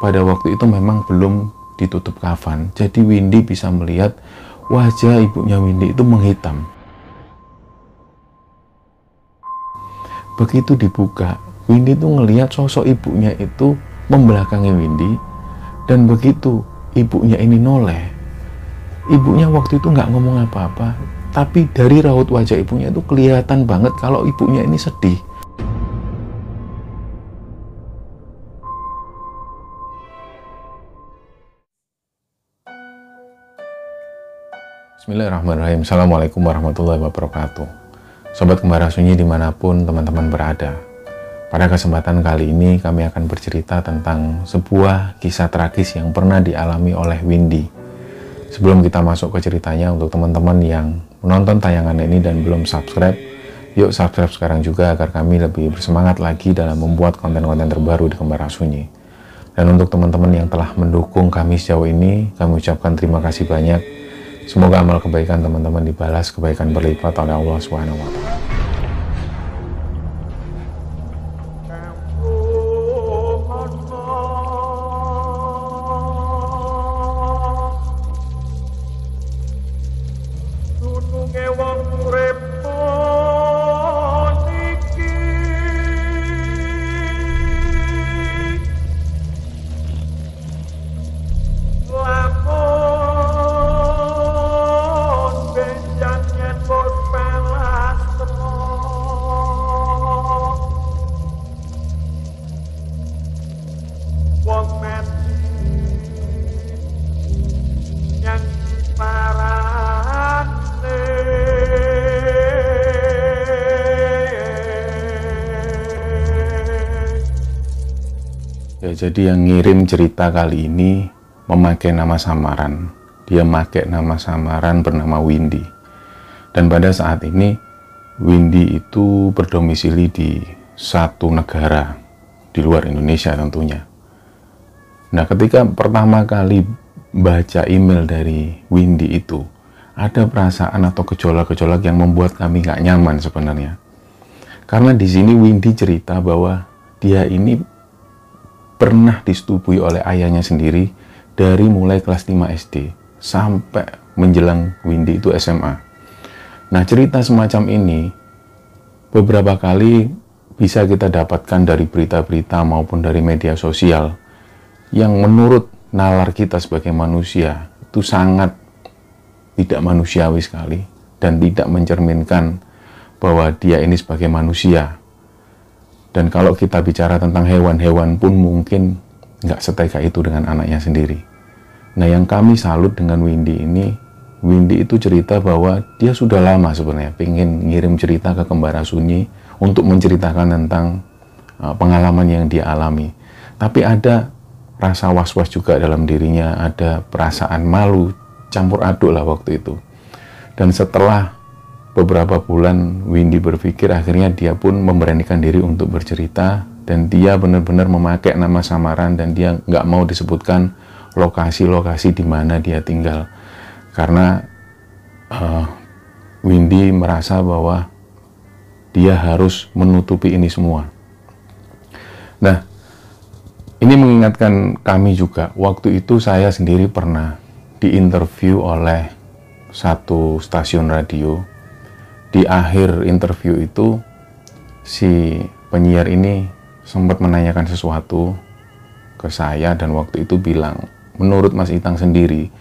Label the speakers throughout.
Speaker 1: pada waktu itu memang belum ditutup kafan. Jadi Windy bisa melihat wajah ibunya Windy itu menghitam. Begitu dibuka, Windy itu ngelihat sosok ibunya itu membelakangi Windy dan begitu ibunya ini noleh, ibunya waktu itu nggak ngomong apa-apa, tapi dari raut wajah ibunya itu kelihatan banget kalau ibunya ini sedih. Bismillahirrahmanirrahim. Assalamualaikum warahmatullahi wabarakatuh. Sobat Kembara Sunyi di mana pun teman-teman berada. Pada kesempatan kali ini kami akan bercerita tentang sebuah kisah tragis yang pernah dialami oleh Windy. Sebelum kita masuk ke ceritanya untuk teman-teman yang menonton tayangan ini dan belum subscribe, yuk subscribe sekarang juga agar kami lebih bersemangat lagi dalam membuat konten-konten terbaru di Kembara Sunyi. Dan untuk teman-teman yang telah mendukung kami sejauh ini, kami ucapkan terima kasih banyak Semoga amal kebaikan teman-teman dibalas kebaikan berlipat oleh Allah Subhanahu wa taala. Jadi yang ngirim cerita kali ini memakai nama samaran. Dia pakai nama samaran bernama Windy. Dan pada saat ini Windy itu berdomisili di satu negara di luar Indonesia tentunya. Nah, ketika pertama kali baca email dari Windy itu, ada perasaan atau gejolak-gejolak yang membuat kami nggak nyaman sebenarnya. Karena di sini Windy cerita bahwa dia ini pernah disetubui oleh ayahnya sendiri dari mulai kelas 5 SD sampai menjelang Windy itu SMA. Nah cerita semacam ini beberapa kali bisa kita dapatkan dari berita-berita maupun dari media sosial yang menurut nalar kita sebagai manusia itu sangat tidak manusiawi sekali dan tidak mencerminkan bahwa dia ini sebagai manusia dan kalau kita bicara tentang hewan-hewan pun mungkin nggak setega itu dengan anaknya sendiri. Nah yang kami salut dengan Windy ini, Windy itu cerita bahwa dia sudah lama sebenarnya pengen ngirim cerita ke Kembara Sunyi untuk menceritakan tentang uh, pengalaman yang dia alami. Tapi ada rasa was-was juga dalam dirinya, ada perasaan malu, campur aduk lah waktu itu. Dan setelah beberapa bulan Windy berpikir akhirnya dia pun memberanikan diri untuk bercerita dan dia benar-benar memakai nama samaran dan dia nggak mau disebutkan lokasi-lokasi di mana dia tinggal karena uh, Windy merasa bahwa dia harus menutupi ini semua. Nah, ini mengingatkan kami juga waktu itu saya sendiri pernah diinterview oleh satu stasiun radio di akhir interview itu si penyiar ini sempat menanyakan sesuatu ke saya dan waktu itu bilang menurut Mas Itang sendiri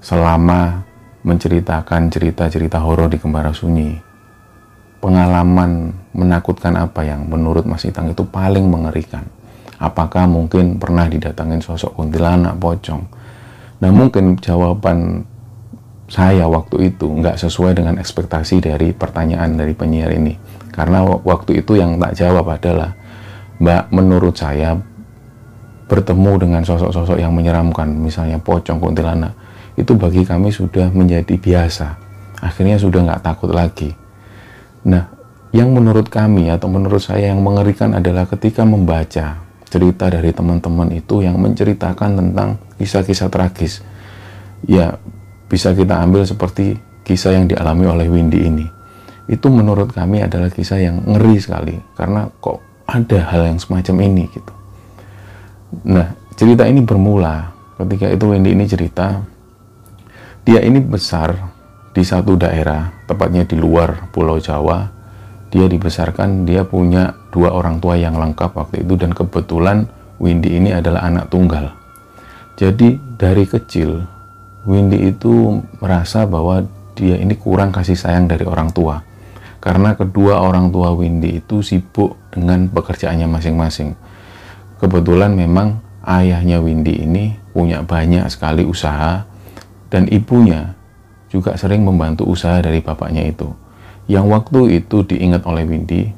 Speaker 1: selama menceritakan cerita-cerita horor di Kembara Sunyi pengalaman menakutkan apa yang menurut Mas Itang itu paling mengerikan? Apakah mungkin pernah didatangin sosok kuntilanak pocong? Nah mungkin jawaban saya waktu itu nggak sesuai dengan ekspektasi dari pertanyaan dari penyiar ini. Karena waktu itu yang tak jawab adalah, Mbak, menurut saya bertemu dengan sosok-sosok yang menyeramkan, misalnya pocong, kuntilanak, itu bagi kami sudah menjadi biasa. Akhirnya sudah nggak takut lagi. Nah, yang menurut kami atau menurut saya yang mengerikan adalah ketika membaca cerita dari teman-teman itu yang menceritakan tentang kisah-kisah tragis. Ya, bisa kita ambil seperti kisah yang dialami oleh Windy ini. Itu menurut kami adalah kisah yang ngeri sekali karena kok ada hal yang semacam ini gitu. Nah, cerita ini bermula ketika itu Wendy ini cerita dia ini besar di satu daerah tepatnya di luar Pulau Jawa dia dibesarkan dia punya dua orang tua yang lengkap waktu itu dan kebetulan Windy ini adalah anak tunggal jadi dari kecil Windy itu merasa bahwa dia ini kurang kasih sayang dari orang tua karena kedua orang tua Windy itu sibuk dengan pekerjaannya masing-masing kebetulan memang ayahnya Windy ini punya banyak sekali usaha dan ibunya juga sering membantu usaha dari bapaknya itu. Yang waktu itu diingat oleh Windy,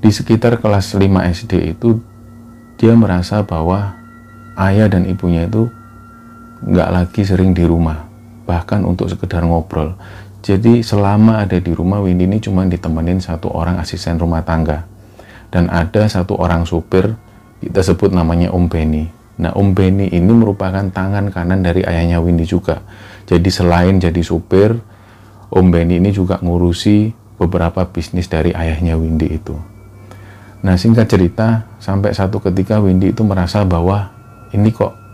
Speaker 1: di sekitar kelas 5 SD itu dia merasa bahwa ayah dan ibunya itu nggak lagi sering di rumah, bahkan untuk sekedar ngobrol. Jadi selama ada di rumah Windy ini cuma ditemenin satu orang asisten rumah tangga dan ada satu orang supir kita sebut namanya Om Benny. Nah, Om Benny ini merupakan tangan kanan dari ayahnya Windy juga. Jadi selain jadi supir, Om Benny ini juga ngurusi beberapa bisnis dari ayahnya Windy itu. Nah, singkat cerita, sampai satu ketika Windy itu merasa bahwa ini kok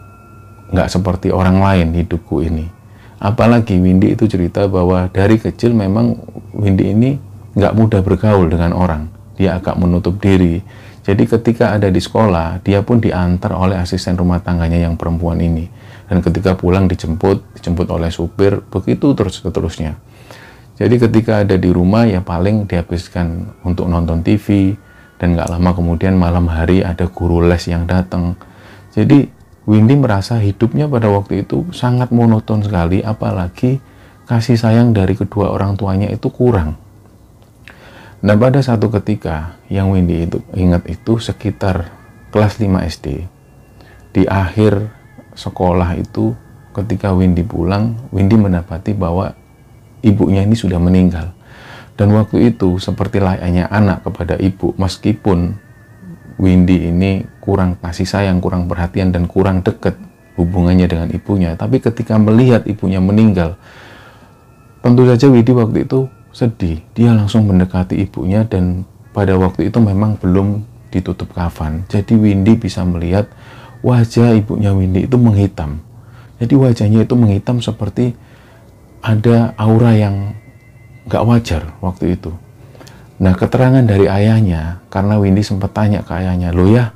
Speaker 1: nggak seperti orang lain hidupku ini. Apalagi Windy itu cerita bahwa dari kecil memang Windy ini nggak mudah bergaul dengan orang. Dia agak menutup diri jadi ketika ada di sekolah, dia pun diantar oleh asisten rumah tangganya yang perempuan ini. Dan ketika pulang dijemput, dijemput oleh supir, begitu terus seterusnya. Jadi ketika ada di rumah ya paling dihabiskan untuk nonton TV dan nggak lama kemudian malam hari ada guru les yang datang. Jadi Windy merasa hidupnya pada waktu itu sangat monoton sekali apalagi kasih sayang dari kedua orang tuanya itu kurang. Nah pada satu ketika yang Windy itu ingat itu sekitar kelas 5 SD di akhir sekolah itu ketika Windy pulang Windy mendapati bahwa ibunya ini sudah meninggal dan waktu itu seperti layaknya anak kepada ibu meskipun Windy ini kurang kasih sayang kurang perhatian dan kurang dekat hubungannya dengan ibunya tapi ketika melihat ibunya meninggal tentu saja Windy waktu itu sedih. Dia langsung mendekati ibunya dan pada waktu itu memang belum ditutup kafan. Jadi Windy bisa melihat wajah ibunya Windy itu menghitam. Jadi wajahnya itu menghitam seperti ada aura yang gak wajar waktu itu. Nah keterangan dari ayahnya, karena Windy sempat tanya ke ayahnya, lo ya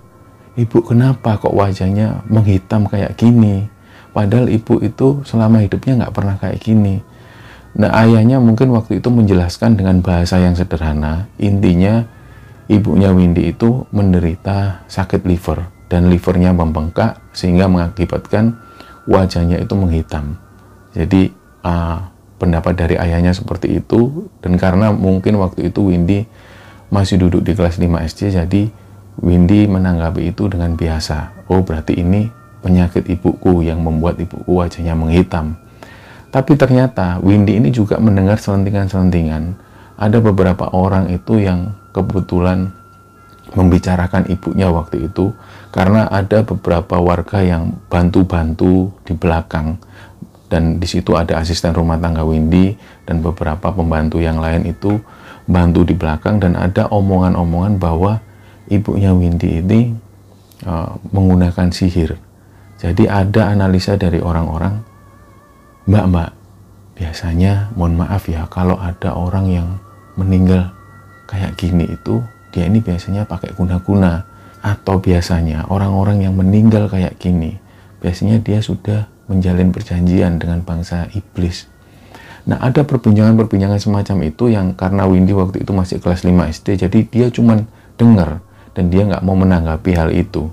Speaker 1: ibu kenapa kok wajahnya menghitam kayak gini? Padahal ibu itu selama hidupnya nggak pernah kayak gini. Nah ayahnya mungkin waktu itu menjelaskan dengan bahasa yang sederhana, intinya ibunya Windy itu menderita sakit liver dan livernya membengkak sehingga mengakibatkan wajahnya itu menghitam. Jadi uh, pendapat dari ayahnya seperti itu dan karena mungkin waktu itu Windy masih duduk di kelas 5 SD jadi Windy menanggapi itu dengan biasa. Oh berarti ini penyakit ibuku yang membuat ibuku wajahnya menghitam. Tapi ternyata Windy ini juga mendengar selentingan-selentingan. Ada beberapa orang itu yang kebetulan membicarakan ibunya waktu itu karena ada beberapa warga yang bantu-bantu di belakang dan di situ ada asisten rumah tangga Windy dan beberapa pembantu yang lain itu bantu di belakang dan ada omongan-omongan bahwa ibunya Windy ini uh, menggunakan sihir. Jadi ada analisa dari orang-orang Mbak, mbak, biasanya mohon maaf ya kalau ada orang yang meninggal kayak gini itu dia ini biasanya pakai guna-guna atau biasanya orang-orang yang meninggal kayak gini biasanya dia sudah menjalin perjanjian dengan bangsa iblis. Nah ada perbincangan-perbincangan semacam itu yang karena Windy waktu itu masih kelas 5 SD jadi dia cuman dengar dan dia nggak mau menanggapi hal itu.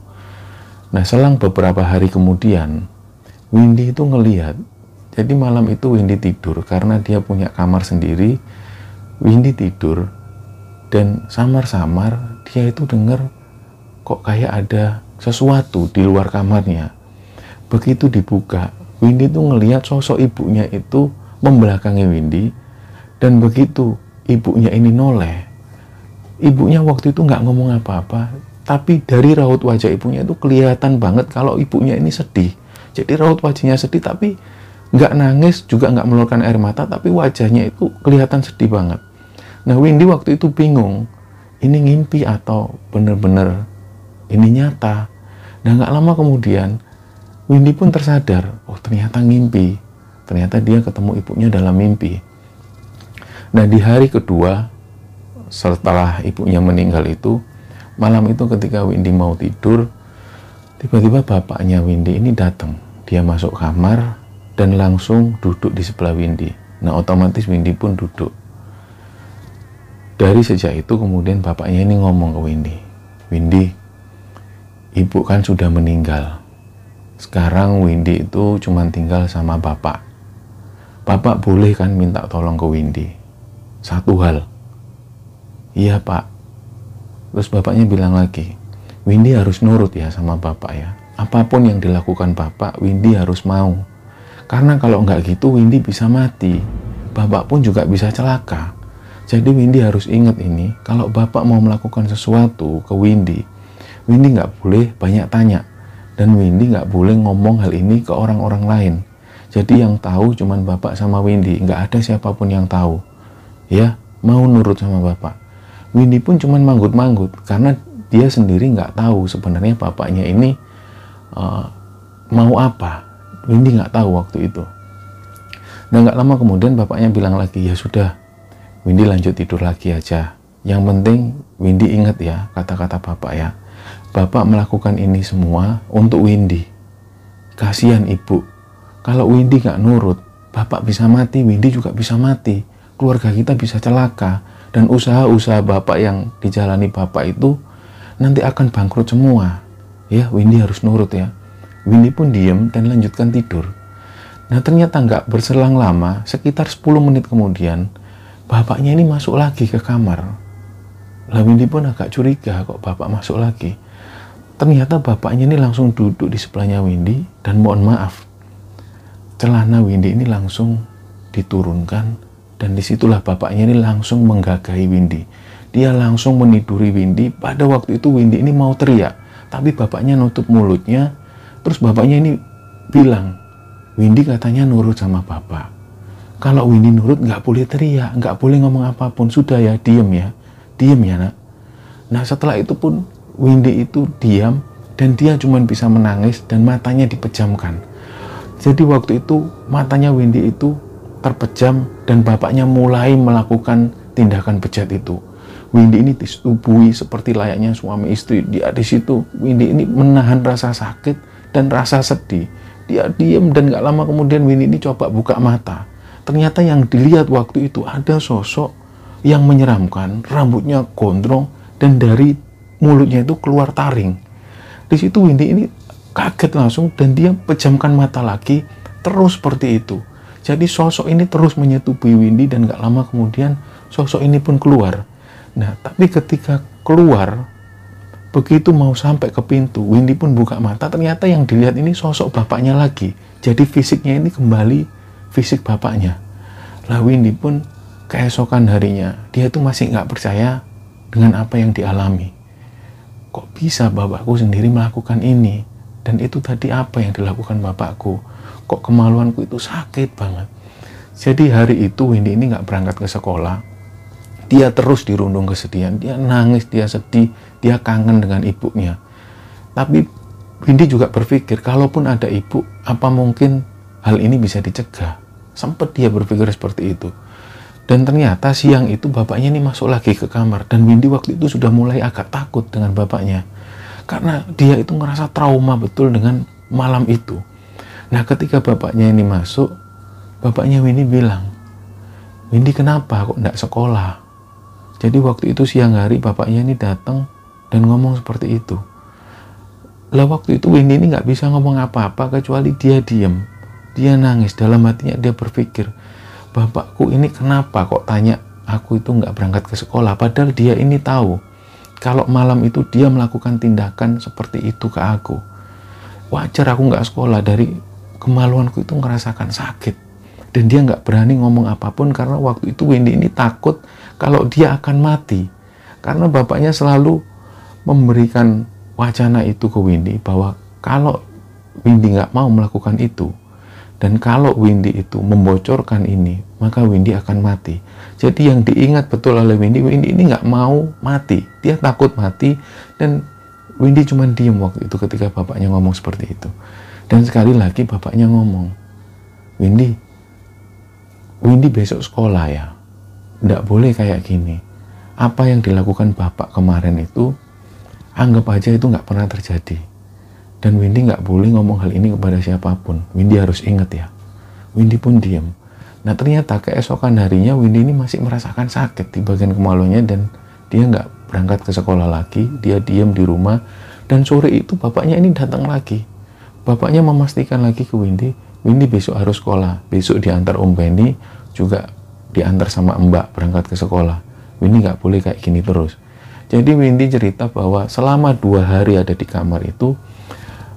Speaker 1: Nah selang beberapa hari kemudian Windy itu ngelihat jadi malam itu Windy tidur karena dia punya kamar sendiri. Windy tidur dan samar-samar dia itu dengar kok kayak ada sesuatu di luar kamarnya. Begitu dibuka, Windy itu ngelihat sosok ibunya itu membelakangi Windy dan begitu ibunya ini noleh, ibunya waktu itu nggak ngomong apa-apa, tapi dari raut wajah ibunya itu kelihatan banget kalau ibunya ini sedih. Jadi raut wajahnya sedih tapi nggak nangis juga nggak mengeluarkan air mata tapi wajahnya itu kelihatan sedih banget nah Windy waktu itu bingung ini ngimpi atau bener-bener ini nyata Dan nggak lama kemudian, Windy pun tersadar, oh ternyata ngimpi. Ternyata dia ketemu ibunya dalam mimpi. Nah di hari kedua, setelah ibunya meninggal itu, malam itu ketika Windy mau tidur, tiba-tiba bapaknya Windy ini datang. Dia masuk kamar dan langsung duduk di sebelah Windy. Nah otomatis Windy pun duduk. Dari sejak itu kemudian bapaknya ini ngomong ke Windy, Windy, ibu kan sudah meninggal. Sekarang Windy itu cuma tinggal sama bapak. Bapak boleh kan minta tolong ke Windy. Satu hal. Iya pak. Terus bapaknya bilang lagi, Windy harus nurut ya sama bapak ya. Apa pun yang dilakukan bapak, Windy harus mau. Karena kalau nggak gitu Windy bisa mati. Bapak pun juga bisa celaka. Jadi Windy harus ingat ini, kalau Bapak mau melakukan sesuatu ke Windy, Windy nggak boleh banyak tanya. Dan Windy nggak boleh ngomong hal ini ke orang-orang lain. Jadi yang tahu cuman Bapak sama Windy, nggak ada siapa pun yang tahu. Ya, mau nurut sama Bapak. Windy pun cuman manggut-manggut, karena dia sendiri nggak tahu sebenarnya bapaknya ini uh, mau apa. Windy nggak tahu waktu itu. Dan nggak lama kemudian bapaknya bilang lagi, ya sudah, Windy lanjut tidur lagi aja. Yang penting Windy ingat ya kata-kata Bapak ya. Bapak melakukan ini semua untuk Windy. Kasihan ibu. Kalau Windy nggak nurut, Bapak bisa mati, Windy juga bisa mati. Keluarga kita bisa celaka. Dan usaha-usaha Bapak yang dijalani Bapak itu nanti akan bangkrut semua. Ya, Windy harus nurut ya. Windy pun diem dan lanjutkan tidur. Nah ternyata nggak berselang lama, sekitar 10 menit kemudian, bapaknya ini masuk lagi ke kamar. Lah Windy pun agak curiga kok bapak masuk lagi. Ternyata bapaknya ini langsung duduk di sebelahnya Windy dan mohon maaf. Celana Windy ini langsung diturunkan dan di situlah bapaknya ini langsung menggagahi Windy. Dia langsung meniduri Windy. Pada waktu itu Windy ini mau teriak, tapi bapaknya nutup mulutnya. Terus bapaknya ini bilang, Windy katanya nurut sama bapak. Kalau Windy nurut nggak boleh teriak, nggak boleh ngomong apa pun. Sudah ya, diem ya, diem ya nak. Nah setelah itu pun Windy itu diam dan dia cuma bisa menangis dan matanya dipejamkan. Jadi waktu itu matanya Windy itu terpejam dan bapaknya mulai melakukan tindakan bejat itu. Windy ini disetubuhi seperti layaknya suami istri. Dia di situ, Windy ini menahan rasa sakit dan rasa sedih. Dia diam dan gak lama kemudian Windy ini coba buka mata ternyata yang dilihat waktu itu ada sosok yang menyeramkan, rambutnya gondrong dan dari mulutnya itu keluar taring. Di situ Windy ini kaget langsung dan dia pejamkan mata lagi terus seperti itu. Jadi sosok ini terus menyetubuhi Windy dan gak lama kemudian sosok ini pun keluar. Nah, tapi ketika keluar, begitu mau sampai ke pintu, Windy pun buka mata, ternyata yang dilihat ini sosok bapaknya lagi. Jadi fisiknya ini kembali fisik bapaknya. Lah Windy pun keesokan harinya, dia tuh masih nggak percaya dengan apa yang dialami. Kok bisa bapakku sendiri melakukan ini? Dan itu tadi apa yang dilakukan bapakku? Kok kemaluanku itu sakit banget? Jadi hari itu Windy ini nggak berangkat ke sekolah. Dia terus dirundung kesedihan. Dia nangis, dia sedih, dia kangen dengan ibunya. Tapi Windy juga berpikir, kalaupun ada ibu, apa mungkin hal ini bisa dicegah? Sempat dia berpikir seperti itu. Dan ternyata siang itu bapaknya ini masuk lagi ke kamar dan Windy waktu itu sudah mulai agak takut dengan bapaknya. Karena dia itu ngerasa trauma betul dengan malam itu. Nah ketika bapaknya ini masuk, bapaknya Windy bilang, Windy kenapa kok tidak sekolah? Jadi waktu itu siang hari bapaknya ini datang dan ngomong seperti itu. Lah waktu itu Windy ini nggak bisa ngomong apa-apa kecuali dia diem dia nangis dalam hatinya dia berpikir, bapakku ini kenapa kok tanya aku itu nggak berangkat ke sekolah? Padahal dia ini tahu kalau malam itu dia melakukan tindakan seperti itu ke aku. Wajar aku nggak sekolah dari kemaluanku itu ngerasakan sakit. Dan dia nggak berani ngomong apa pun karena waktu itu Wendy ini takut kalau dia akan mati. Karena bapaknya selalu memberikan wacana itu ke Windy bahwa kalau Windy nggak mau melakukan itu dan kalau Windy itu membocorkan ini, maka Windy akan mati. Jadi yang diingat betul oleh Windy, Windy ini nggak mau mati. Dia takut mati dan Windy cuma diem waktu itu ketika bapaknya ngomong seperti itu. Dan sekali lagi bapaknya ngomong, Windy, Windy besok sekolah ya. Nggak boleh kayak gini. Apa yang dilakukan bapak kemarin itu, anggap aja itu nggak pernah terjadi. Dan Windy nggak boleh ngomong hal ini kepada siapa pun. Windy harus ingat ya. Windy pun diem. Nah ternyata keesokan harinya Windy ini masih merasakan sakit di bagian kemaluannya dan dia nggak berangkat ke sekolah lagi, dia diem di rumah dan sore itu bapaknya ini datang lagi. Bapaknya memastikan lagi ke Windy, Windy besok harus sekolah, besok diantar Om Benny juga diantar sama Mbak berangkat ke sekolah. Windy nggak boleh kayak gini terus. Jadi Windy cerita bahwa selama dua hari ada di kamar itu,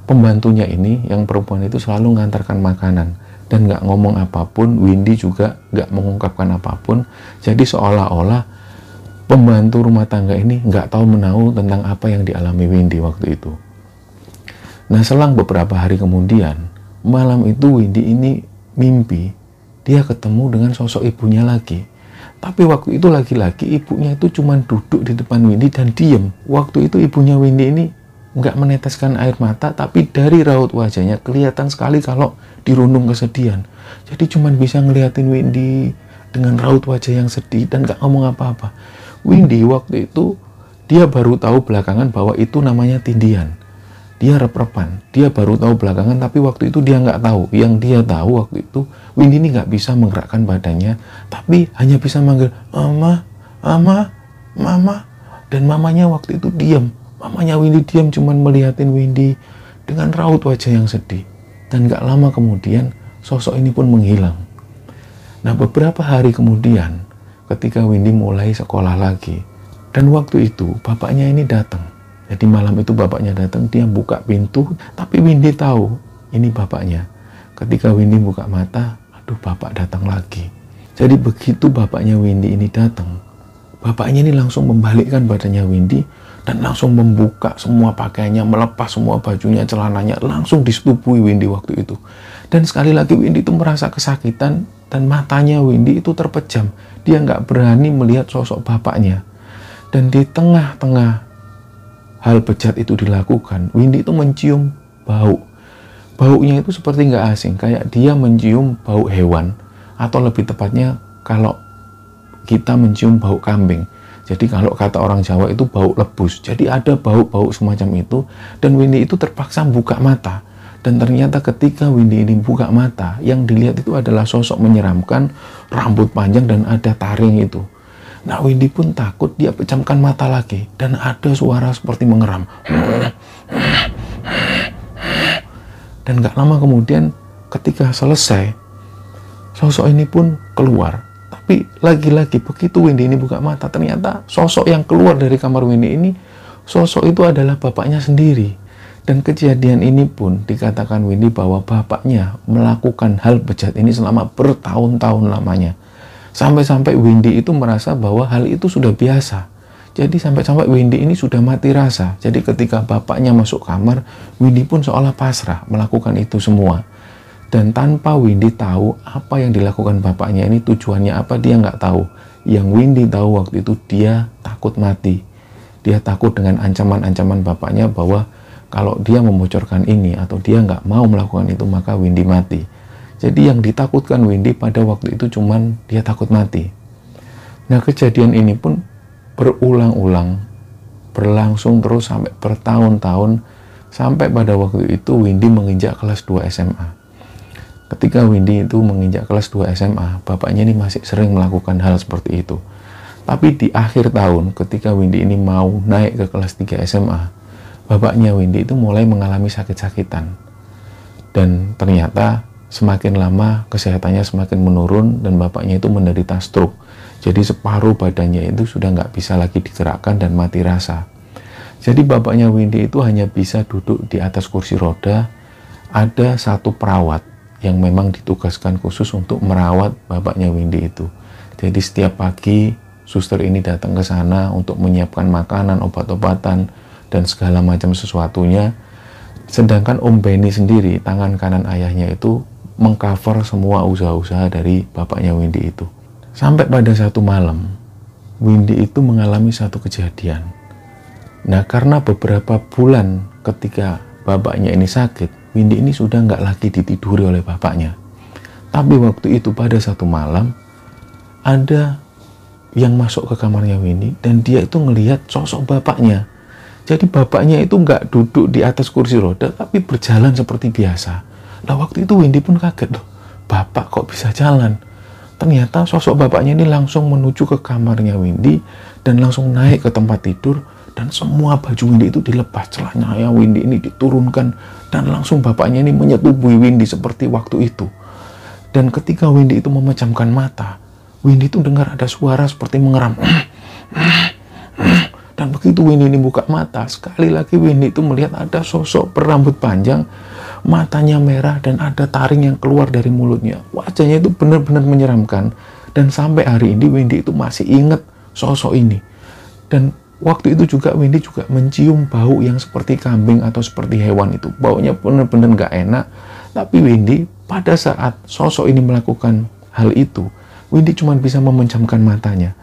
Speaker 1: pembantunya ini yang perempuan itu selalu mengantarkan makanan dan nggak ngomong apa pun. Windy juga nggak mengungkapkan apa pun. Jadi seolah-olah pembantu rumah tangga ini nggak tahu menahu tentang apa yang dialami Windy waktu itu. Nah selang beberapa hari kemudian, malam itu Windy ini mimpi dia ketemu dengan sosok ibunya lagi. Tapi waktu itu lagi-lagi ibunya itu cuma duduk di depan Windy dan diem. Waktu itu ibunya Windy ini nggak meneteskan air mata, tapi dari raut wajahnya kelihatan sekali kalau dirundung kesedihan. Jadi cuma bisa ngeliatin Windy dengan raut wajah yang sedih dan nggak ngomong apa-apa. Windy waktu itu dia baru tahu belakangan bahwa itu namanya tindian dia rep-repan dia baru tahu belakangan tapi waktu itu dia nggak tahu yang dia tahu waktu itu Windy ini nggak bisa menggerakkan badannya tapi hanya bisa manggil mama mama mama dan mamanya waktu itu diam mamanya Windy diam cuman melihatin Windy dengan raut wajah yang sedih dan nggak lama kemudian sosok ini pun menghilang nah beberapa hari kemudian ketika Windy mulai sekolah lagi dan waktu itu bapaknya ini datang jadi malam itu bapaknya datang, dia buka pintu, tapi Windy tahu ini bapaknya. Ketika Windy buka mata, aduh bapak datang lagi. Jadi begitu bapaknya Windy ini datang, bapaknya ini langsung membalikkan badannya Windy dan langsung membuka semua pakaiannya, melepas semua bajunya, celananya, langsung disetubui Windy waktu itu. Dan sekali lagi Windy itu merasa kesakitan dan matanya Windy itu terpejam. Dia nggak berani melihat sosok bapaknya. Dan di tengah-tengah hal bejat itu dilakukan, Windy itu mencium bau. Baunya itu seperti nggak asing, kayak dia mencium bau hewan, atau lebih tepatnya kalau kita mencium bau kambing. Jadi kalau kata orang Jawa itu bau lebus. Jadi ada bau-bau semacam itu, dan Windy itu terpaksa buka mata. Dan ternyata ketika Windy ini buka mata, yang dilihat itu adalah sosok menyeramkan, rambut panjang dan ada taring itu. Nah Windy pun takut dia pejamkan mata lagi dan ada suara seperti mengeram. Dan gak lama kemudian ketika selesai sosok ini pun keluar. Tapi lagi-lagi begitu Windy ini buka mata ternyata sosok yang keluar dari kamar Windy ini sosok itu adalah bapaknya sendiri. Dan kejadian ini pun dikatakan Windy bahwa bapaknya melakukan hal bejat ini selama bertahun-tahun lamanya Sampai-sampai Windy itu merasa bahwa hal itu sudah biasa. Jadi sampai-sampai Windy ini sudah mati rasa. Jadi ketika bapaknya masuk kamar, Windy pun seolah pasrah melakukan itu semua. Dan tanpa Windy tahu apa yang dilakukan bapaknya ini tujuannya apa dia nggak tahu. Yang Windy tahu waktu itu dia takut mati. Dia takut dengan ancaman-ancaman bapaknya bahwa kalau dia membocorkan ini atau dia nggak mau melakukan itu maka Windy mati. Jadi yang ditakutkan Windy pada waktu itu cuman dia takut mati. Nah kejadian ini pun berulang-ulang, berlangsung terus sampai bertahun-tahun, sampai pada waktu itu Windy menginjak kelas 2 SMA. Ketika Windy itu menginjak kelas 2 SMA, bapaknya ini masih sering melakukan hal seperti itu. Tapi di akhir tahun, ketika Windy ini mau naik ke kelas 3 SMA, bapaknya Windy itu mulai mengalami sakit-sakitan. Dan ternyata semakin lama kesehatannya semakin menurun dan bapaknya itu menderita stroke. Jadi separuh badannya itu sudah nggak bisa lagi digerakkan dan mati rasa. Jadi bapaknya Windy itu hanya bisa duduk di atas kursi roda. Ada satu perawat yang memang ditugaskan khusus untuk merawat bapaknya Windy itu. Jadi setiap pagi suster ini datang ke sana untuk menyiapkan makanan, obat-obatan, dan segala macam sesuatunya. Sedangkan Om Benny sendiri, tangan kanan ayahnya itu mengcover semua usaha-usaha dari bapaknya Windy itu. Sampai pada satu malam, Windy itu mengalami satu kejadian. Nah, karena beberapa bulan ketika bapaknya ini sakit, Windy ini sudah nggak lagi ditiduri oleh bapaknya. Tapi waktu itu pada satu malam, ada yang masuk ke kamarnya Windy dan dia itu ngelihat sosok bapaknya. Jadi bapaknya itu nggak duduk di atas kursi roda, tapi berjalan seperti biasa. Nah waktu itu Windy pun kaget loh, bapak kok bisa jalan? Ternyata sosok bapaknya ini langsung menuju ke kamarnya Windy dan langsung naik ke tempat tidur dan semua baju Windy itu dilepas celahnya Windy ini diturunkan dan langsung bapaknya ini menyetubuhi Windy seperti waktu itu. Dan ketika Windy itu memejamkan mata, Windy itu dengar ada suara seperti mengeram. Dan begitu Windy ini buka mata, sekali lagi Windy itu melihat ada sosok berambut panjang matanya merah dan ada taring yang keluar dari mulutnya. Wajahnya itu benar-benar menyeramkan. Dan sampai hari ini Wendy itu masih ingat sosok ini. Dan waktu itu juga Wendy juga mencium bau yang seperti kambing atau seperti hewan itu. Baunya benar-benar nggak enak. Tapi Wendy pada saat sosok ini melakukan hal itu, Wendy cuma bisa memejamkan matanya.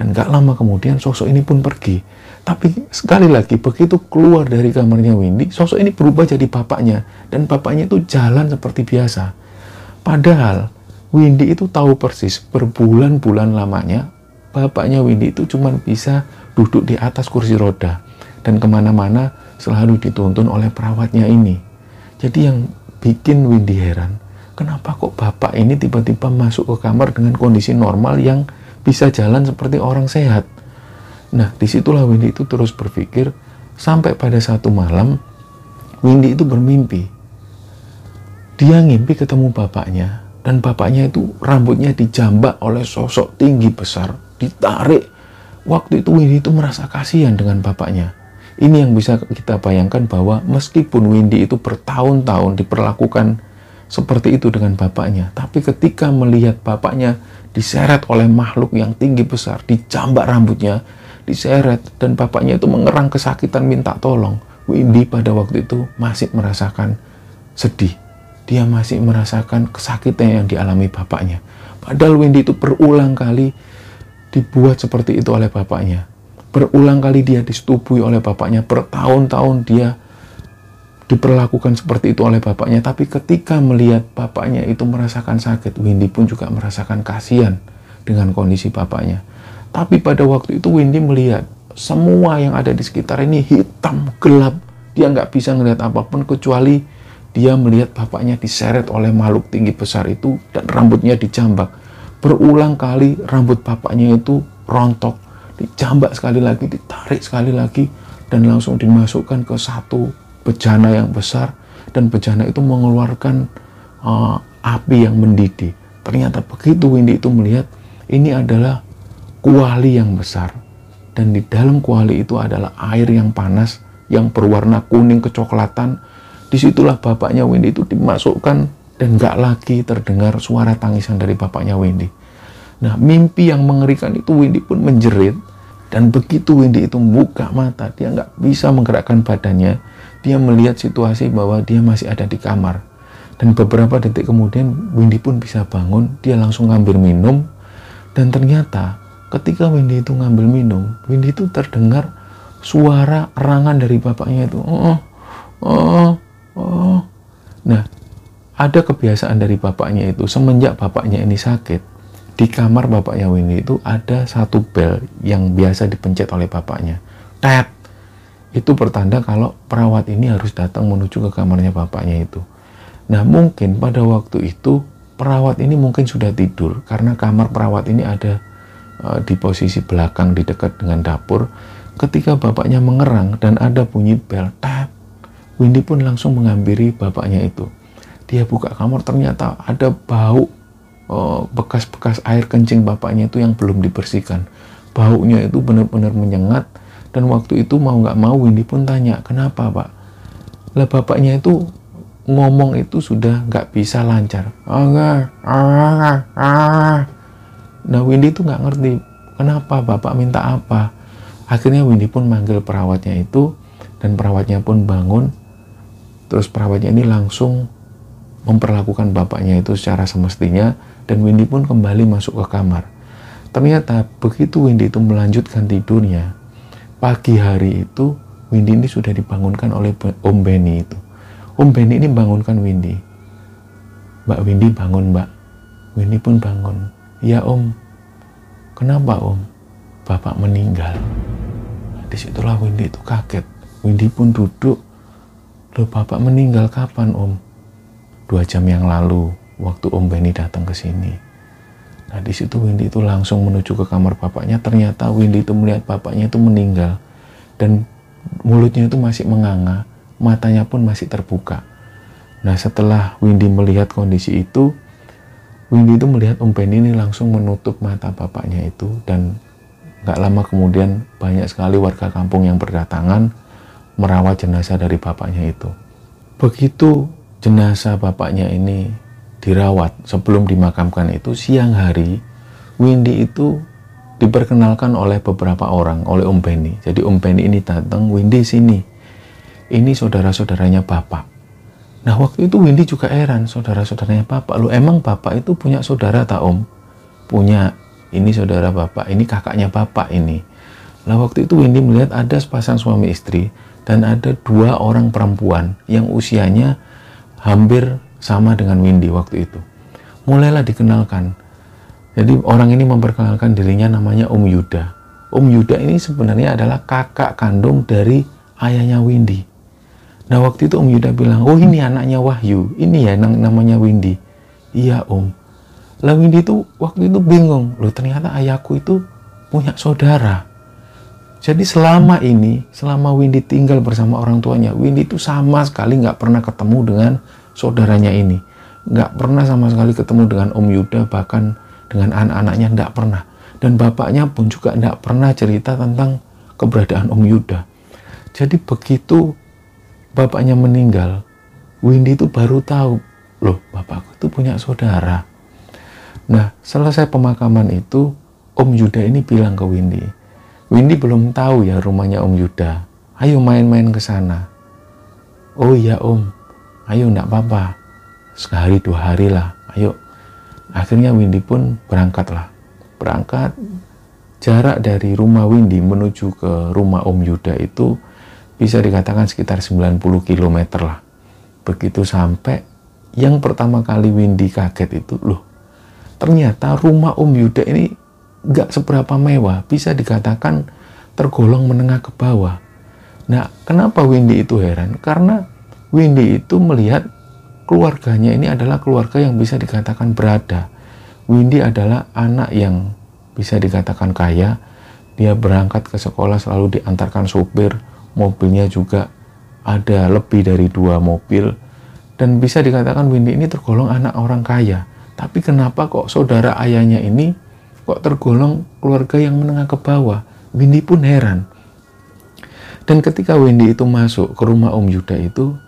Speaker 1: Dan gak lama kemudian sosok ini pun pergi. Tapi sekali lagi begitu keluar dari kamarnya Windy, sosok ini berubah jadi bapaknya dan bapaknya itu jalan seperti biasa. Padahal Windy itu tahu persis berbulan-bulan lamanya bapaknya Windy itu cuma bisa duduk di atas kursi roda dan ke mana-mana selalu dituntun oleh perawatnya ini. Jadi yang bikin Windy heran, kenapa kok bapak ini tiba-tiba masuk ke kamar dengan kondisi normal yang bisa jalan seperti orang sehat? Nah, di situlah Windy itu terus berpikir sampai pada satu malam Windy itu bermimpi. Dia ngimpi ketemu bapaknya dan bapaknya itu rambutnya dijambak oleh sosok tinggi besar, ditarik. Waktu itu Windy itu merasa kasihan dengan bapaknya. Ini yang bisa kita bayangkan bahwa meskipun Windy itu bertahun-tahun diperlakukan seperti itu dengan bapaknya, tapi ketika melihat bapaknya diseret oleh makhluk yang tinggi besar, dijambak rambutnya, diseret dan bapaknya itu mengerang kesakitan minta tolong. Windy pada waktu itu masih merasakan sedih. Dia masih merasakan kesakitan yang dialami bapaknya. Padahal Windy itu berulang kali dibuat seperti itu oleh bapaknya. Berulang kali dia disetubui oleh bapaknya. Bertahun-tahun dia diperlakukan seperti itu oleh bapaknya. Tapi ketika melihat bapaknya itu merasakan sakit, Windy pun juga merasakan kasihan dengan kondisi bapaknya. Tapi pada waktu itu Windy melihat semua yang ada di sekitar ini hitam, gelap. Dia nggak bisa melihat apa pun kecuali dia melihat bapaknya diseret oleh makhluk tinggi besar itu dan rambutnya dijambak. Berulang kali rambut bapaknya itu rontok, dijambak sekali lagi, ditarik sekali lagi, dan langsung dimasukkan ke satu bejana yang besar dan bejana itu mengeluarkan uh, api yang mendidih. Ternyata begitu Windy itu melihat ini adalah kuali yang besar dan di dalam kuali itu adalah air yang panas yang berwarna kuning kecoklatan di situlah bapaknya Wendy itu dimasukkan dan gak lagi terdengar suara tangisan dari bapaknya Wendy. Nah mimpi yang mengerikan itu Wendy pun menjerit. Dan begitu Wendy itu buka mata dia nggak bisa menggerakkan badannya. Dia melihat situasi bahwa dia masih ada di kamar. Dan beberapa detik kemudian Wendy pun bisa bangun. Dia langsung ngambil minum. Dan ternyata ketika Windy itu ngambil minum, Windy itu terdengar suara erangan dari bapaknya itu. Oh, oh, oh. Nah, ada kebiasaan dari bapaknya itu semenjak bapaknya ini sakit di kamar bapaknya Windy itu ada satu bel yang biasa dipencet oleh bapaknya. Tet. Itu pertanda kalau perawat ini harus datang menuju ke kamarnya bapaknya itu. Nah, mungkin pada waktu itu perawat ini mungkin sudah tidur karena kamar perawat ini ada Eh, di posisi belakang di dekat dengan dapur ketika bapaknya mengerang dan ada bunyi bel tap Windy pun langsung menghampiri bapaknya itu dia buka kamar ternyata ada bau eh, bekas-bekas air kencing bapaknya itu yang belum dibersihkan baunya itu benar-benar menyengat dan waktu itu mau nggak mau Windy pun tanya kenapa pak lah bapaknya itu ngomong itu sudah nggak bisa lancar ah, ah, ah, Nah Windy itu nggak ngerti kenapa bapak minta apa. Akhirnya Windy pun manggil perawatnya itu dan perawatnya pun bangun. Terus perawatnya ini langsung memperlakukan bapaknya itu secara semestinya dan Windy pun kembali masuk ke kamar. Ternyata begitu Windy itu melanjutkan tidurnya, pagi hari itu Windy ini sudah dibangunkan oleh Om Benny itu. Om Benny ini bangunkan Windy. Mbak Windy bangun mbak. Windy pun bangun. Ya om. Kenapa om? Bapak meninggal. Di situlah Windy itu kaget. Windy pun duduk. Loh bapak meninggal kapan om? Dua jam yang lalu waktu Om Benny datang ke sini. Nah di situ Windy itu langsung menuju ke kamar bapaknya. Ternyata Windy itu melihat bapaknya itu meninggal dan mulutnya itu masih menganga, matanya pun masih terbuka. Nah setelah Windy melihat kondisi itu, Windy itu melihat Om Benny ini langsung menutup mata bapaknya itu dan gak lama kemudian banyak sekali warga kampung yang berdatangan merawat jenazah dari bapaknya itu. Begitu jenazah bapaknya ini dirawat sebelum dimakamkan itu siang hari Windy itu diperkenalkan oleh beberapa orang oleh Om Benny. Jadi Om Benny ini datang Windy sini. Ini saudara-saudaranya Bapak. Nah waktu itu Windy juga heran saudara-saudaranya Bapak lu emang Bapak itu punya saudara tak Om? Punya. Ini saudara Bapak ini kakaknya Bapak ini. Nah waktu itu Windy melihat ada sepasang suami istri dan ada dua orang perempuan yang usianya hampir sama dengan Windy waktu itu. Mulailah dikenalkan. Jadi orang ini memperkenalkan dirinya namanya Om Yuda. Om Yuda ini sebenarnya adalah kakak kandung dari ayahnya Windy. Nah waktu itu Om Yuda bilang, oh ini anaknya Wahyu, ini ya namanya Windy. Iya Om. Lah Windy itu waktu itu bingung, loh ternyata ayahku itu punya saudara. Jadi selama ini, selama Windy tinggal bersama orang tuanya, Windy itu sama sekali nggak pernah ketemu dengan saudaranya ini. Nggak pernah sama sekali ketemu dengan Om Yuda, bahkan dengan anak-anaknya nggak pernah. Dan bapaknya pun juga nggak pernah cerita tentang keberadaan Om Yuda. Jadi begitu bapaknya meninggal, Windy itu baru tahu, loh bapakku itu punya saudara. Nah, selesai pemakaman itu, Om Yuda ini bilang ke Windy, Windy belum tahu ya rumahnya Om Yuda. Ayo main-main ke sana. Oh iya Om, ayo enggak apa-apa. Sehari dua hari lah. Ayo. Akhirnya Windy pun berangkatlah berangkat. Jarak dari rumah Windy menuju ke rumah Om Yuda itu bisa dikatakan sekitar 90 km lah. Begitu sampai yang pertama kali Windy kaget itu loh ternyata rumah Om Yuda ini nggak seberapa mewah bisa dikatakan tergolong menengah ke bawah nah kenapa Windy itu heran karena Windy itu melihat keluarganya ini adalah keluarga yang bisa dikatakan berada. Windy adalah anak yang bisa dikatakan kaya. Dia berangkat ke sekolah selalu diantarkan sopir, mobilnya juga ada lebih dari dua mobil. Dan bisa dikatakan Windy ini tergolong anak orang kaya. Tapi kenapa kok saudara ayahnya ini kok tergolong keluarga yang menengah ke bawah? Windy pun heran. Dan ketika Windy itu masuk ke rumah Om Yuda itu,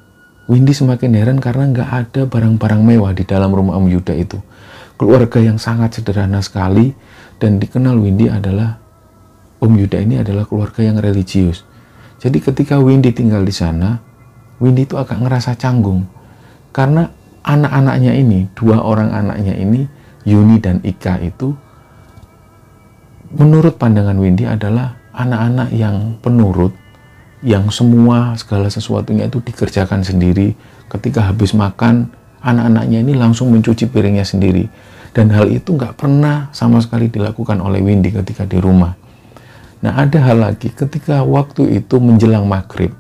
Speaker 1: Windy semakin heran karena nggak ada barang-barang mewah di dalam rumah Om Yuda itu. Keluarga yang sangat sederhana sekali dan dikenal Windy adalah Om Yuda ini adalah keluarga yang religius. Jadi ketika Windy tinggal di sana, Windy itu agak ngerasa canggung karena anak-anaknya ini, dua orang anaknya ini, Yuni dan Ika itu menurut pandangan Windy adalah anak-anak yang penurut yang semua segala sesuatunya itu dikerjakan sendiri. Ketika habis makan, anak-anaknya ini langsung mencuci piringnya sendiri. Dan hal itu nggak pernah sama sekali dilakukan oleh Windy ketika di rumah. Nah ada hal lagi, ketika waktu itu menjelang maghrib,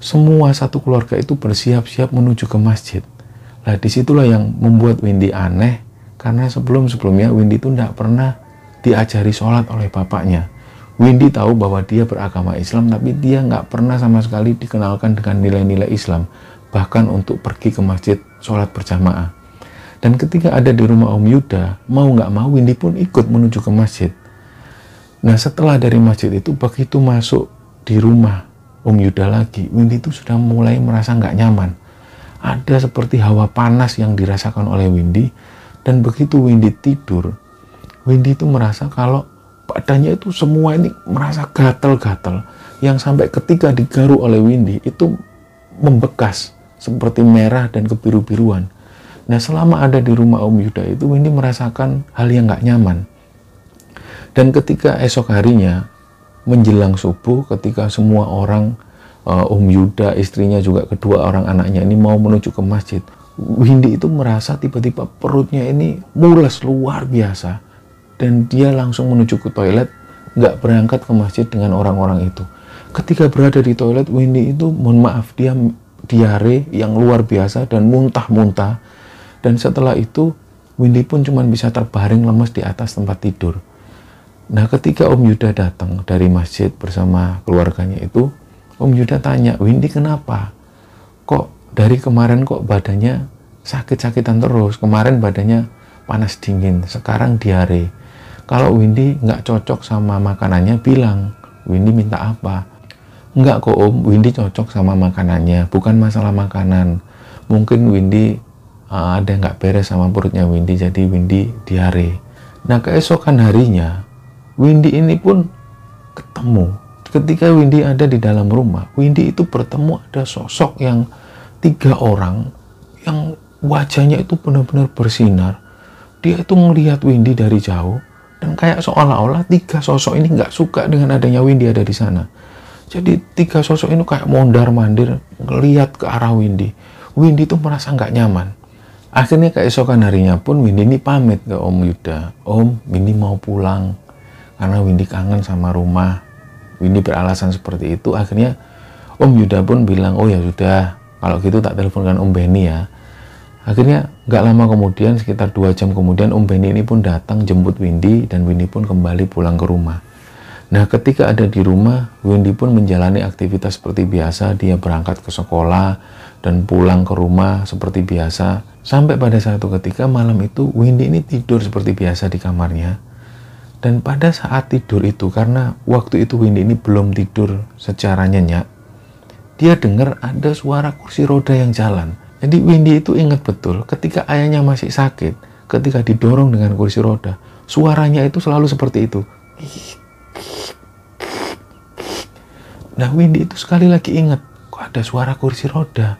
Speaker 1: semua satu keluarga itu bersiap-siap menuju ke masjid. Nah di situlah yang membuat Windy aneh, karena sebelum-sebelumnya Windy itu nggak pernah diajari sholat oleh bapaknya Windy tahu bahwa dia beragama Islam, tapi dia nggak pernah sama sekali dikenalkan dengan nilai-nilai Islam, bahkan untuk pergi ke masjid sholat berjamaah. Dan ketika ada di rumah Om Yuda, mau nggak mau Windy pun ikut menuju ke masjid. Nah setelah dari masjid itu, begitu masuk di rumah Om Yuda lagi, Windy itu sudah mulai merasa nggak nyaman. Ada seperti hawa panas yang dirasakan oleh Windy, dan begitu Windy tidur, Windy itu merasa kalau badannya itu semua ini merasa gatal-gatal yang sampai ketika digaru oleh Windy itu membekas seperti merah dan kebiru-biruan. Nah selama ada di rumah Om Yuda itu Windy merasakan hal yang nggak nyaman. Dan ketika esok harinya menjelang subuh ketika semua orang uh, Om Yuda, istrinya juga kedua orang anaknya ini mau menuju ke masjid. Windy itu merasa tiba-tiba perutnya ini mules luar biasa dan dia langsung menuju ke toilet nggak berangkat ke masjid dengan orang-orang itu. Ketika berada di toilet Windy itu mohon maaf dia diare yang luar biasa dan muntah-muntah. Dan setelah itu Windy pun cuma bisa terbaring lemas di atas tempat tidur. Nah ketika Om Yuda datang dari masjid bersama keluarganya itu Om Yuda tanya Windy kenapa? Kok dari kemarin kok badannya sakit-sakitan terus? Kemarin badannya panas dingin sekarang diare kalau Windy nggak cocok sama makanannya bilang Windy minta apa? Nggak kok om. Windy cocok sama makanannya bukan masalah makanan. Mungkin Windy uh, ada nggak beres sama perutnya Windy jadi Windy diare. Nah keesokan harinya Windy ini pun ketemu. Ketika Windy ada di dalam rumah Windy itu bertemu ada sosok yang tiga orang yang wajahnya itu benar-benar bersinar. Dia itu melihat Windy dari jauh dan kayak seolah-olah tiga sosok ini nggak suka dengan adanya Windy ada di sana. Jadi tiga sosok ini kayak mondar mandir ngeliat ke arah Windy. Windy itu merasa nggak nyaman. Akhirnya keesokan harinya pun Windy ini pamit ke Om Yuda. Om Windy mau pulang. Karena Windy kangen sama rumah. Windy beralasan seperti itu. Akhirnya Om Yuda pun bilang oh ya sudah kalau gitu tak teleponkan Om Benny ya Akhirnya nggak lama kemudian, sekitar dua jam kemudian, Om Benny ini pun datang jemput Windy dan Windy pun kembali pulang ke rumah. Nah, ketika ada di rumah, Windy pun menjalani aktivitas seperti biasa. Dia berangkat ke sekolah dan pulang ke rumah seperti biasa. Sampai pada satu ketika malam itu, Windy ini tidur seperti biasa di kamarnya. Dan pada saat tidur itu, karena waktu itu Windy ini belum tidur secara nyenyak, dia dengar ada suara kursi roda yang jalan. Jadi Windy itu ingat betul ketika ayahnya masih sakit, ketika didorong dengan kursi roda, suaranya itu selalu seperti itu. Nah Windy itu sekali lagi ingat, kok ada suara kursi roda.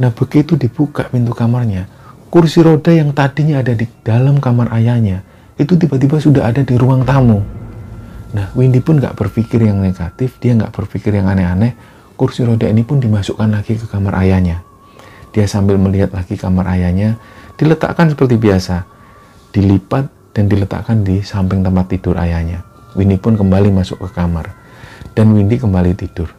Speaker 1: Nah begitu dibuka pintu kamarnya, kursi roda yang tadinya ada di dalam kamar ayahnya, itu tiba-tiba sudah ada di ruang tamu. Nah Windy pun nggak berpikir yang negatif, dia nggak berpikir yang aneh-aneh, kursi roda ini pun dimasukkan lagi ke kamar ayahnya. Dia sambil melihat lagi kamar ayahnya, diletakkan seperti biasa, dilipat dan diletakkan di samping tempat tidur ayahnya. Windy pun kembali masuk ke kamar, dan Windy kembali tidur.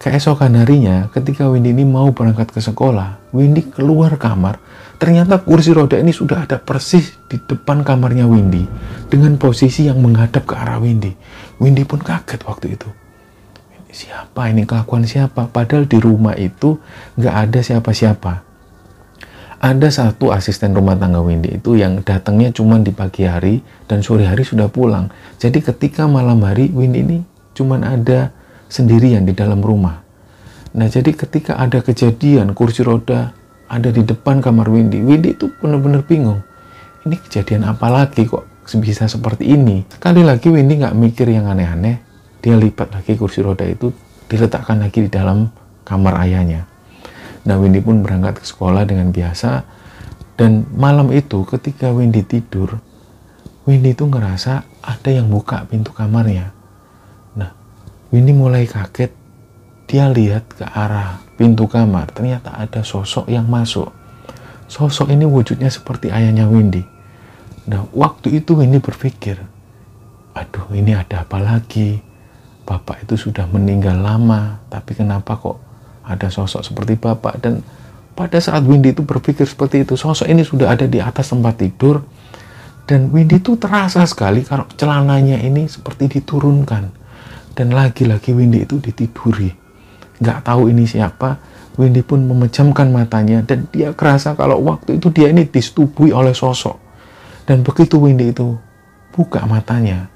Speaker 1: Keesokan harinya, ketika Windy ini mau berangkat ke sekolah, Windy keluar kamar, ternyata kursi roda ini sudah ada persis di depan kamarnya Windy, dengan posisi yang menghadap ke arah Windy. Windy pun kaget waktu itu siapa ini? Kelakuan siapa? Padahal di rumah itu nggak ada siapa-siapa. Ada satu asisten rumah tangga Windy itu yang datangnya cuma di pagi hari dan sore hari sudah pulang. Jadi ketika malam hari Windy ini cuma ada sendirian di dalam rumah. Nah jadi ketika ada kejadian kursi roda ada di depan kamar Windy Windy itu benar-benar bingung. Ini kejadian apa lagi kok bisa seperti ini? Sekali lagi Windy nggak mikir yang aneh-aneh dia lipat lagi kursi roda itu diletakkan lagi di dalam kamar ayahnya. Nah Windy pun berangkat ke sekolah dengan biasa dan malam itu ketika Windy tidur, Windy itu ngerasa ada yang buka pintu kamarnya. Nah Windy mulai kaget, dia lihat ke arah pintu kamar, ternyata ada sosok yang masuk. Sosok ini wujudnya seperti ayahnya Windy. Nah waktu itu Windy berpikir, aduh ini ada apa lagi? Bapak itu sudah meninggal lama, tapi kenapa kok ada sosok seperti bapak? Dan pada saat Windy itu berpikir seperti itu, sosok ini sudah ada di atas tempat tidur, dan Windy itu terasa sekali kalau celananya ini seperti diturunkan. Dan lagi-lagi Windy itu ditiduri. Nggak tahu ini siapa, Windy pun memejamkan matanya dan dia kerasa kalau waktu itu dia ini disetubui oleh sosok. Dan begitu Windy itu buka matanya,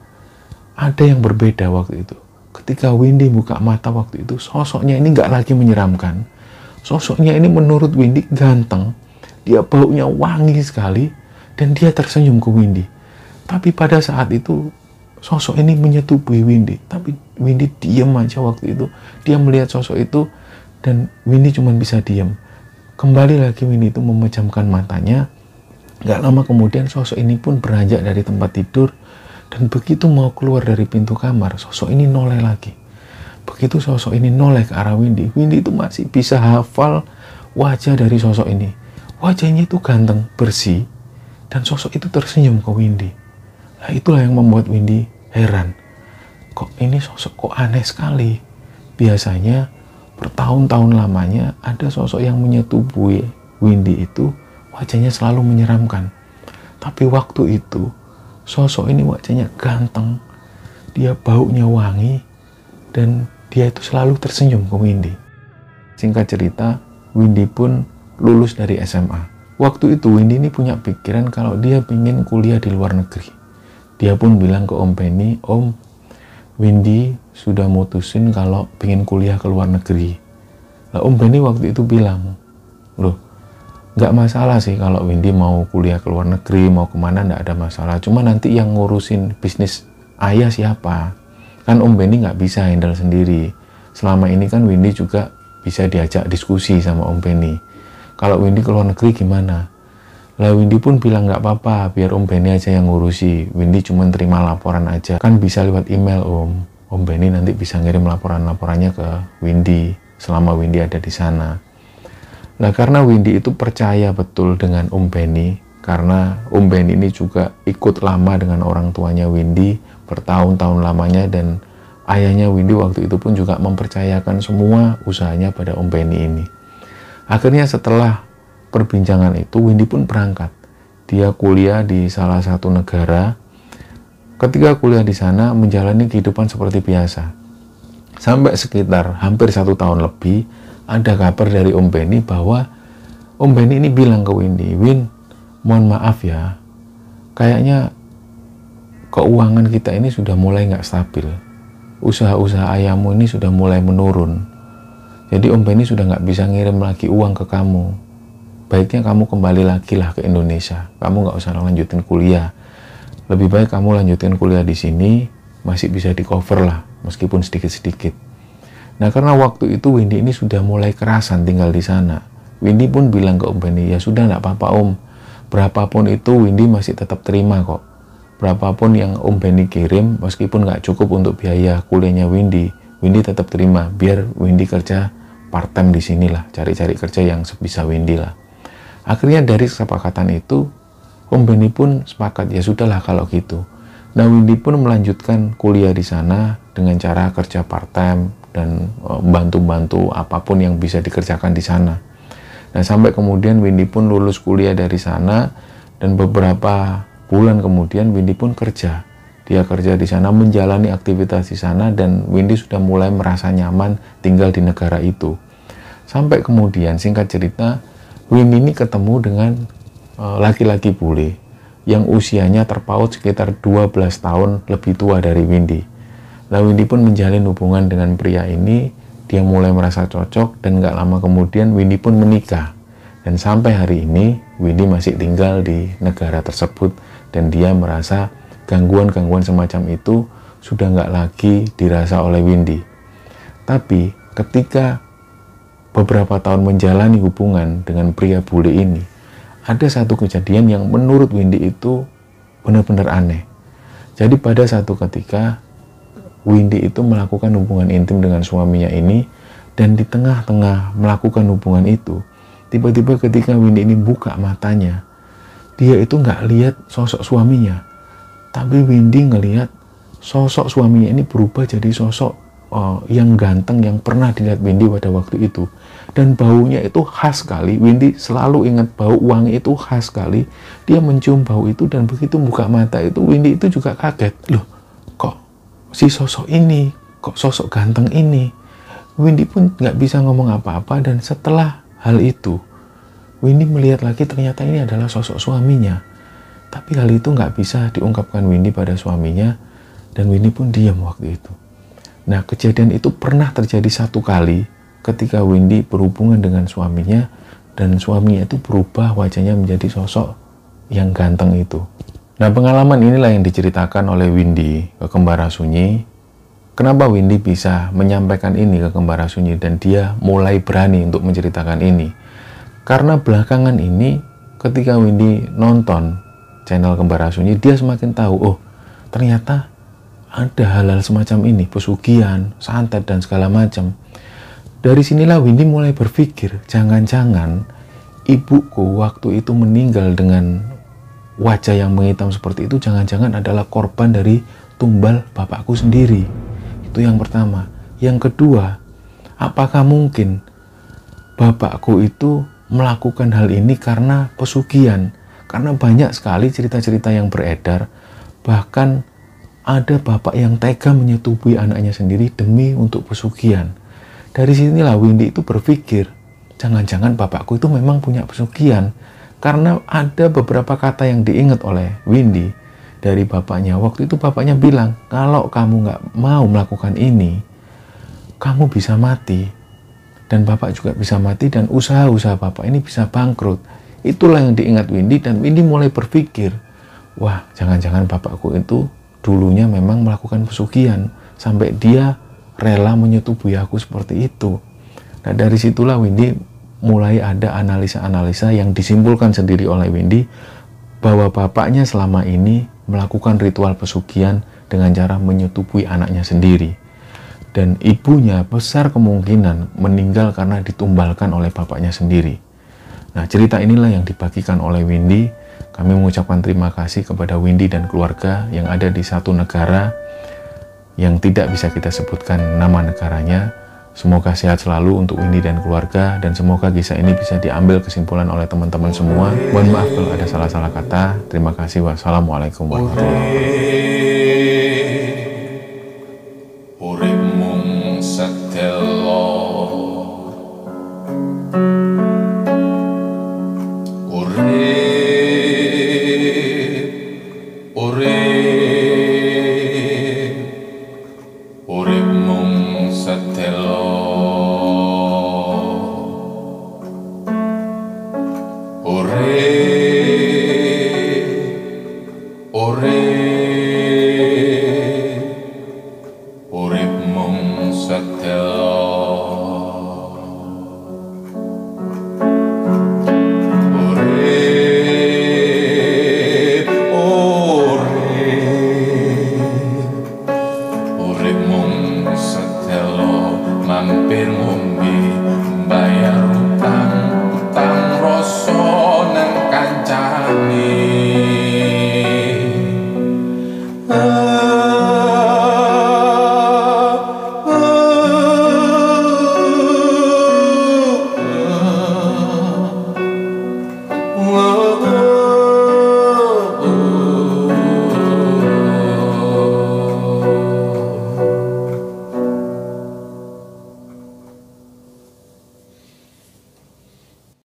Speaker 1: ada yang berbeda waktu itu ketika Windy buka mata waktu itu, sosoknya ini nggak lagi menyeramkan. Sosoknya ini menurut Windy ganteng, dia baunya wangi sekali, dan dia tersenyum ke Windy. Tapi pada saat itu, sosok ini menyetubui Windy. Tapi Windy diam aja waktu itu. Dia melihat sosok itu, dan Windy cuma bisa diam. Kembali lagi Windy itu memejamkan matanya. Gak lama kemudian sosok ini pun beranjak dari tempat tidur dan begitu mau keluar dari pintu kamar, sosok ini noleh lagi. begitu sosok ini noleh ke arah Windy, Windy itu masih bisa hafal wajah dari sosok ini. Wajahnya itu ganteng, bersih, dan sosok itu tersenyum ke Windy. Nah itulah yang membuat Windy heran. Kok ini sosok kok aneh sekali. Biasanya bertahun-tahun lamanya ada sosok yang menyetubuhi Windy itu wajahnya selalu menyeramkan. Tapi waktu itu sosok ini wajahnya ganteng, dia baunya wangi, dan dia itu selalu tersenyum ke Windy. Singkat cerita, Windy pun lulus dari SMA. Waktu itu Windy ini punya pikiran kalau dia ingin kuliah di luar negeri. Dia pun bilang ke Om Penny, Om, Windy sudah mutusin kalau ingin kuliah ke luar negeri. Nah, Om Penny waktu itu bilang, loh, nggak masalah sih kalau Windy mau kuliah ke luar negeri, mau ke mana nggak ada masalah. Cuma nanti yang ngurusin bisnis ayah siapa? Kan Om Benny nggak bisa handle sendiri. Selama ini kan Windy juga bisa diajak diskusi sama Om Benny. Kalau Windy ke luar negeri gimana? Lah Windy pun bilang nggak apa-apa, biar Om Benny aja yang ngurusi. Windy cuma terima laporan aja. Kan bisa lewat email Om. Om Benny nanti bisa ngirim laporan-laporannya ke Windy selama Windy ada di sana. Nah karena Windy itu percaya betul dengan Om Benny, karena Om Benny ini juga ikut lama dengan orang tuanya Windy, bertahun-tahun lamanya dan ayahnya Windy waktu itu pun juga mempercayakan semua usahanya pada Om Benny ini. Akhirnya setelah perbincangan itu Windy pun berangkat. Dia kuliah di salah satu negara. Ketika kuliah di sana menjalani kehidupan seperti biasa. Sampai sekitar hampir satu tahun lebih ada kabar dari Om Benny bahwa Om Benny ini bilang ke Windy, Win, mohon maaf ya, kayaknya keuangan kita ini sudah mulai nggak stabil. Usaha-usaha ayahmu ini sudah mulai menurun. Jadi Om Benny sudah nggak bisa ngirim lagi uang ke kamu. Baiknya kamu kembali lagi lah ke Indonesia. Kamu nggak usah lanjutin kuliah. Lebih baik kamu lanjutin kuliah di sini, masih bisa di cover lah, meskipun sedikit-sedikit. Nah karena waktu itu Windy ini sudah mulai kerasan tinggal di sana. Windy pun bilang ke Om Benny, ya sudah nggak apa-apa Om. Berapapun itu Windy masih tetap terima kok berapapun yang Om Benny kirim, meskipun nggak cukup untuk biaya kuliahnya Windy, Windy tetap terima, biar Windy kerja part time di sini lah, cari-cari kerja yang sebisa Windy lah. Akhirnya dari kesepakatan itu, Om Benny pun sepakat, ya sudahlah kalau gitu. Nah, Windy pun melanjutkan kuliah di sana dengan cara kerja part time dan e, bantu-bantu apa pun yang bisa dikerjakan di sana. Nah, sampai kemudian Windy pun lulus kuliah dari sana dan beberapa bulan kemudian Windy pun kerja. Dia kerja di sana, menjalani aktivitas di sana, dan Windy sudah mulai merasa nyaman tinggal di negara itu. Sampai kemudian, singkat cerita, Windy ini ketemu dengan eh, laki-laki bule yang usianya terpaut sekitar 12 tahun lebih tua dari Windy. Lalu Windy pun menjalin hubungan dengan pria ini, dia mulai merasa cocok, dan gak lama kemudian Windy pun menikah. Dan sampai hari ini, Windy masih tinggal di negara tersebut dan dia merasa gangguan-gangguan semacam itu sudah nggak lagi dirasa oleh Windy. Tapi ketika beberapa tahun menjalani hubungan dengan pria bule ini, ada satu kejadian yang menurut Windy itu benar-benar aneh. Jadi pada satu ketika Windy itu melakukan hubungan intim dengan suaminya ini dan di tengah-tengah melakukan hubungan itu, tiba-tiba ketika Windy ini buka matanya, dia itu nggak lihat sosok suaminya. Tapi Windy ngelihat sosok suaminya ini berubah jadi sosok uh, yang ganteng yang pernah dilihat Windy pada waktu itu. Dan baunya itu khas sekali. Windy selalu ingat bau wangi itu khas sekali. Dia mencium bau itu dan begitu buka mata itu Windy itu juga kaget. Loh si sosok ini kok sosok ganteng ini Windy pun nggak bisa ngomong apa-apa dan setelah hal itu Windy melihat lagi ternyata ini adalah sosok suaminya. Tapi hal itu nggak bisa diungkapkan Windy pada suaminya dan Windy pun diam waktu itu. Nah kejadian itu pernah terjadi satu kali ketika Windy berhubungan dengan suaminya dan suaminya itu berubah wajahnya menjadi sosok yang ganteng itu. Nah pengalaman inilah yang diceritakan oleh Windy ke Kembara Sunyi. Kenapa Windy bisa menyampaikan ini ke Kembara Sunyi dan dia mulai berani untuk menceritakan ini? Karena belakangan ini ketika Windy nonton channel Kembar Sunyi, dia semakin tahu, oh ternyata ada hal-hal semacam ini, pesugihan, santet dan segala macam. Dari sinilah Windy mulai berpikir, jangan-jangan ibuku waktu itu meninggal dengan wajah yang menghitam seperti itu, jangan-jangan adalah korban dari tumbal bapakku sendiri. Itu yang pertama. Yang kedua, apakah mungkin bapakku itu melakukan hal ini karena pesugihan? Karena banyak sekali cerita-cerita yang beredar, bahkan ada bapak yang tega menyetubui anaknya sendiri demi untuk pesugihan. Dari sinilah Windy itu berpikir, jangan-jangan bapakku itu memang punya pesugihan. Karena ada beberapa kata yang diingat oleh Windy dari bapaknya. Waktu itu bapaknya bilang, kalau kamu nggak mau melakukan ini, kamu bisa mati. Dan bapak juga bisa mati dan usaha-usaha bapak ini bisa bangkrut. Itulah yang diingat Windy dan Windy mulai berpikir, wah jangan-jangan bapakku itu dulunya memang melakukan pesugihan sampai dia rela menyetubui aku seperti itu. Nah dari situlah Windy mulai ada analisa-analisa yang disimpulkan sendiri oleh Windy bahwa bapaknya selama ini melakukan ritual pesugihan dengan cara menyetubui anaknya sendiri. Dan ibunya besar kemungkinan meninggal karena ditumbalkan oleh bapaknya sendiri. Nah cerita inilah yang dibagikan oleh Windy. Kami mengucapkan terima kasih kepada Windy dan keluarga yang ada di satu negara yang tidak bisa kita sebutkan nama negaranya. Semoga sehat selalu untuk Windy dan keluarga dan semoga kisah ini bisa diambil kesimpulan oleh teman-teman semua. Mohon maaf kalau ada salah-salah kata. Terima kasih. Wassalamualaikum warahmatullahi
Speaker 2: Ore